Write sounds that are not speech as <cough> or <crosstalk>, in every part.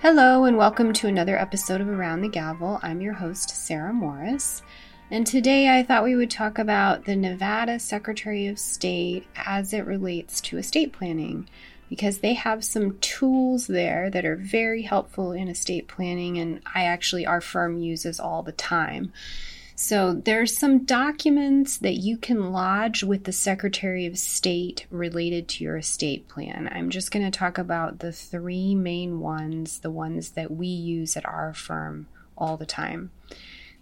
Hello, and welcome to another episode of Around the Gavel. I'm your host, Sarah Morris. And today I thought we would talk about the Nevada Secretary of State as it relates to estate planning because they have some tools there that are very helpful in estate planning, and I actually, our firm uses all the time. So there's some documents that you can lodge with the Secretary of State related to your estate plan. I'm just going to talk about the three main ones, the ones that we use at our firm all the time.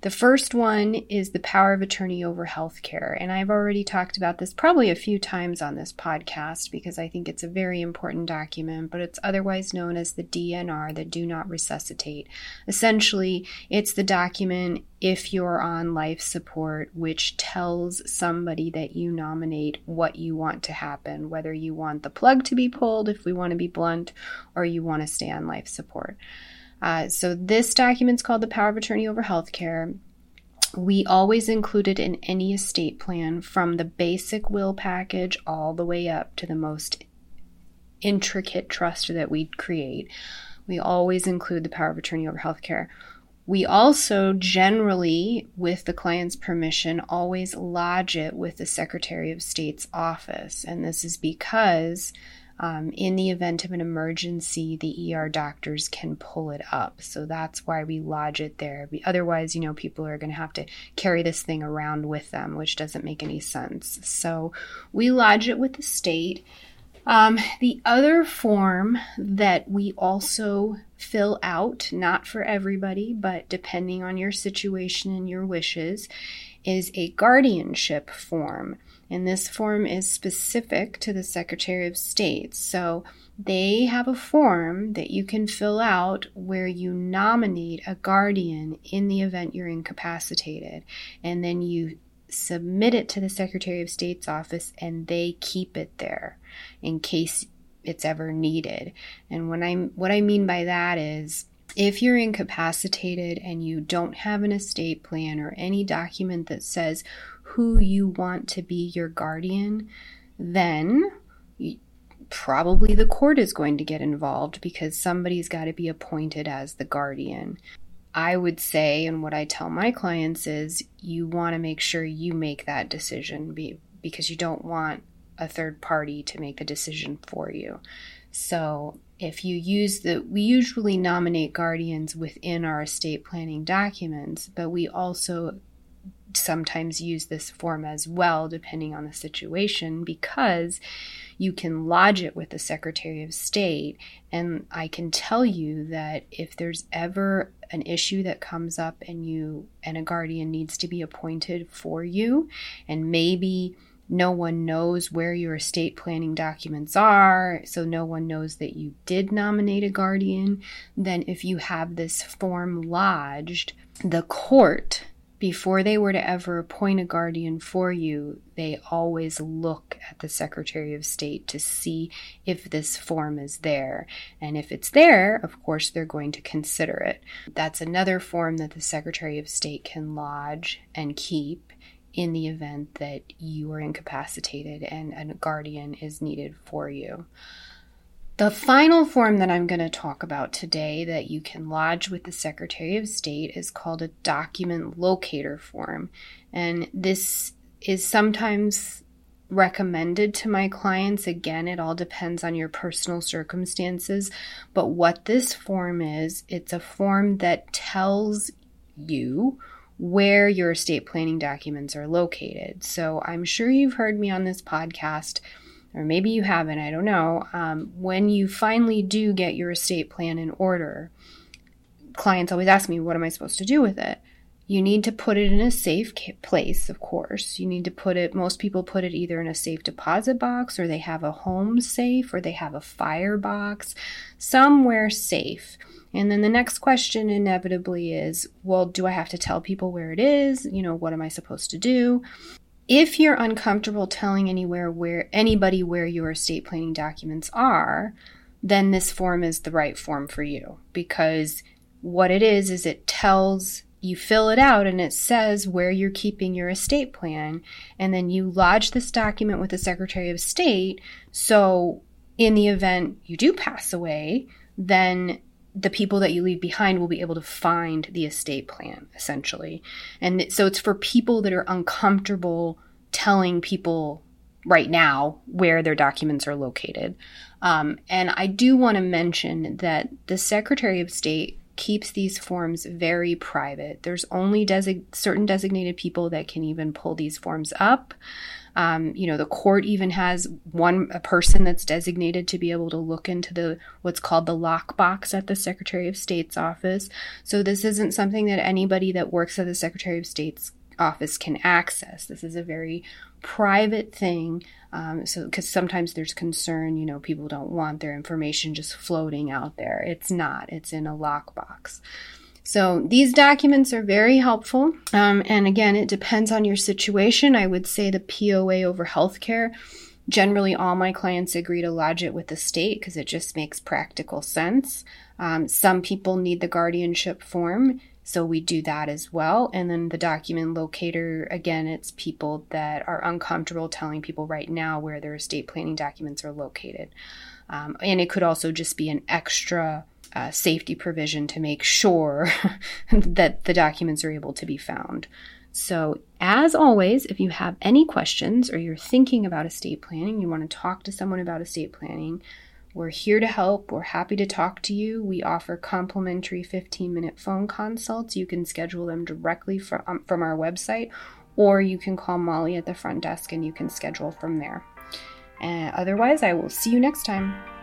The first one is the power of attorney over healthcare. And I've already talked about this probably a few times on this podcast because I think it's a very important document, but it's otherwise known as the DNR, the Do Not Resuscitate. Essentially, it's the document if you're on life support, which tells somebody that you nominate what you want to happen, whether you want the plug to be pulled, if we want to be blunt, or you want to stay on life support. Uh, so this document's called the Power of Attorney over Healthcare. We always include it in any estate plan from the basic will package all the way up to the most intricate trust that we create. We always include the power of attorney over healthcare. We also generally, with the client's permission, always lodge it with the Secretary of State's office. And this is because um, in the event of an emergency, the ER doctors can pull it up. So that's why we lodge it there. Otherwise, you know, people are going to have to carry this thing around with them, which doesn't make any sense. So we lodge it with the state. Um, the other form that we also fill out, not for everybody, but depending on your situation and your wishes, is a guardianship form. And this form is specific to the Secretary of State. So they have a form that you can fill out where you nominate a guardian in the event you're incapacitated. And then you submit it to the Secretary of State's office and they keep it there in case it's ever needed. And when I'm what I mean by that is if you're incapacitated and you don't have an estate plan or any document that says who you want to be your guardian, then probably the court is going to get involved because somebody's got to be appointed as the guardian. I would say, and what I tell my clients is, you want to make sure you make that decision because you don't want a third party to make the decision for you. So if you use the, we usually nominate guardians within our estate planning documents, but we also sometimes use this form as well, depending on the situation, because you can lodge it with the Secretary of State. And I can tell you that if there's ever an issue that comes up and you and a guardian needs to be appointed for you, and maybe no one knows where your estate planning documents are, so no one knows that you did nominate a guardian, then if you have this form lodged, the court, before they were to ever appoint a guardian for you, they always look at the Secretary of State to see if this form is there. And if it's there, of course, they're going to consider it. That's another form that the Secretary of State can lodge and keep in the event that you are incapacitated and a guardian is needed for you. The final form that I'm going to talk about today that you can lodge with the Secretary of State is called a document locator form. And this is sometimes recommended to my clients. Again, it all depends on your personal circumstances. But what this form is, it's a form that tells you where your estate planning documents are located. So I'm sure you've heard me on this podcast, or maybe you haven't, I don't know. Um, when you finally do get your estate plan in order, clients always ask me, What am I supposed to do with it? You need to put it in a safe place, of course. You need to put it, most people put it either in a safe deposit box or they have a home safe or they have a fire box, somewhere safe. And then the next question inevitably is well, do I have to tell people where it is? You know, what am I supposed to do? If you're uncomfortable telling anywhere where anybody where your estate planning documents are, then this form is the right form for you because what it is is it tells you fill it out and it says where you're keeping your estate plan and then you lodge this document with the Secretary of State so in the event you do pass away then the people that you leave behind will be able to find the estate plan essentially. And so it's for people that are uncomfortable telling people right now where their documents are located. Um, and I do want to mention that the Secretary of State keeps these forms very private. There's only desi- certain designated people that can even pull these forms up. Um, you know, the court even has one a person that's designated to be able to look into the what's called the lockbox at the Secretary of State's office. So this isn't something that anybody that works at the Secretary of State's office can access. This is a very private thing. Um, so, because sometimes there's concern, you know, people don't want their information just floating out there. It's not. It's in a lockbox. So these documents are very helpful. Um, and again, it depends on your situation. I would say the POA over healthcare. Generally, all my clients agree to lodge it with the state because it just makes practical sense. Um, some people need the guardianship form, so we do that as well. And then the document locator, again, it's people that are uncomfortable telling people right now where their estate planning documents are located. Um, and it could also just be an extra uh, safety provision to make sure <laughs> that the documents are able to be found. So, as always, if you have any questions or you're thinking about estate planning, you want to talk to someone about estate planning, we're here to help. We're happy to talk to you. We offer complimentary 15 minute phone consults. You can schedule them directly from, um, from our website, or you can call Molly at the front desk and you can schedule from there. Uh, otherwise, I will see you next time.